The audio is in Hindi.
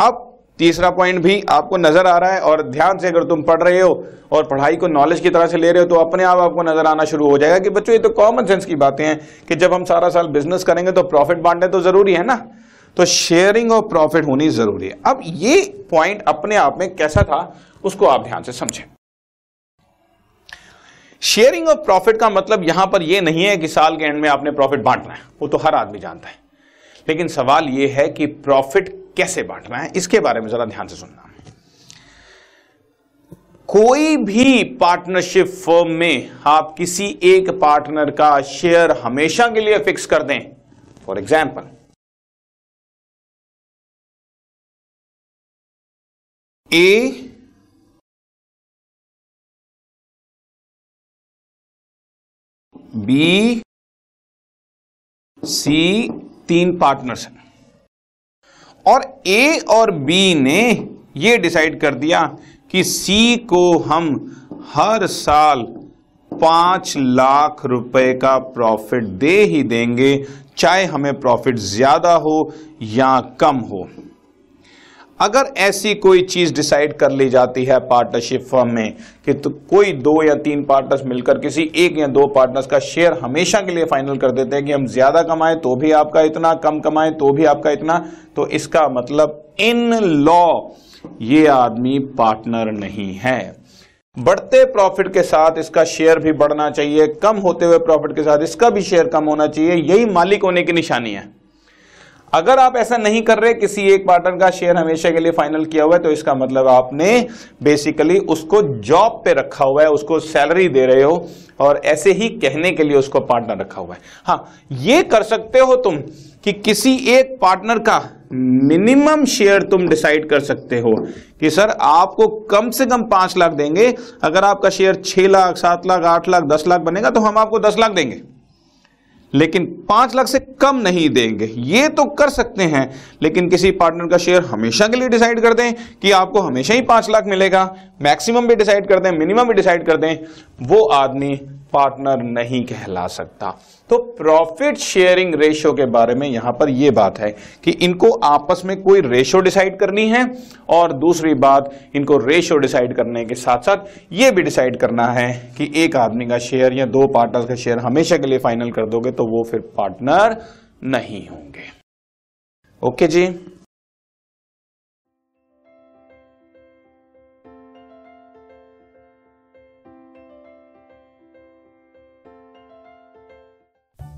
अब तीसरा पॉइंट भी आपको नज़र आ रहा है और ध्यान से अगर तुम पढ़ रहे हो और पढ़ाई को नॉलेज की तरह से ले रहे हो तो अपने आप आपको नज़र आना शुरू हो जाएगा कि बच्चों, ये तो कॉमन सेंस की बातें हैं कि जब हम सारा साल बिज़नेस करेंगे तो प्रॉफिट बांटने तो ज़रूरी है ना? तो शेयरिंग ऑफ़ प्रॉफिट होनी ज़रूरी है। अब ये पॉइंट अपने आप में कैसा था, उसको आप ध्यान से समझें। शेयरिंग ऑफ़ प्रॉफिट का मतलब यहाँ पर यह नहीं है कि साल के एंड में आपने प्रॉफिट बांटना है। वो तो हर आदमी जानता है। लेकिन सवाल यह है कि प्रॉफिट कैसे बांटना है, इसके बारे में जरा ध्यान से सुनना। कोई भी पार्टनरशिप फर्म में आप किसी एक पार्टनर का शेयर हमेशा के लिए फिक्स कर दें। For example A B C तीन पार्टनर्स हैं। और ए और बी ने ये डिसाइड कर दिया कि सी को हम हर साल पाँच लाख रुपए का प्रॉफिट दे ही देंगे, चाहे हमें प्रॉफिट ज़्यादा हो या कम हो। अगर ऐसी कोई चीज़ डिसाइड कर ली जाती है पार्टनरशिप फर्म में कि तो कोई दो या तीन पार्टनर्स मिलकर किसी एक या दो पार्टनर्स का शेयर हमेशा के लिए फाइनल कर देते हैं कि हम ज़्यादा कमाएँ तो भी आपका इतना, कम कमाएँ तो भी आपका इतना तो इसका मतलब इन लॉ ये आदमी पार्टनर नहीं है। बढ़ते प्रॉफिट के साथ इसका शेयर भी बढ़ना चाहिए, कम होते हुए प्रॉफिट के साथ इसका भी शेयर कम होना चाहिए, यही मालिक होने की निशानी है। अगर आप ऐसा नहीं कर रहे, किसी एक पार्टनर का शेयर हमेशा के लिए फाइनल किया हुआ है तो इसका मतलब आपने बेसिकली उसको जॉब पे रखा हुआ है, उसको सैलरी दे रहे हो, और ऐसे ही कहने के लिए उसको पार्टनर रखा हुआ है। हाँ ये कर सकते हो तुम कि किसी एक पार्टनर का मिनिमम शेयर तुम डिसाइड कर सकते हो कि, सर, आपको कम से कम पाँच लाख देंगे, अगर आपका शेयर छह लाख, सात लाख, आठ लाख, दस लाख बनेगा तो हम आपको दस लाख देंगे। लेकिन पाँच लाख से कम नहीं देंगे। ये तो कर सकते हैं, लेकिन किसी पार्टनर का शेयर हमेशा के लिए डिसाइड कर दें कि आपको हमेशा ही पाँच लाख मिलेगा। मैक्सिमम भी डिसाइड कर दें मिनिमम भी डिसाइड कर दें, वो आदमी पार्टनर नहीं कहला सकता। तो प्रॉफिट शेयरिंग रेशो के बारे में यहाँ पर यह बात है कि इनको आपस में कोई रेशो डिसाइड करनी है और दूसरी बात, इनको रेशो डिसाइड करने के साथ साथ यह भी डिसाइड करना है कि एक आदमी का शेयर या दो पार्टनर का शेयर हमेशा के लिए फाइनल कर दोगे तो वो फिर पार्टनर नहीं होंगे। ओके जी?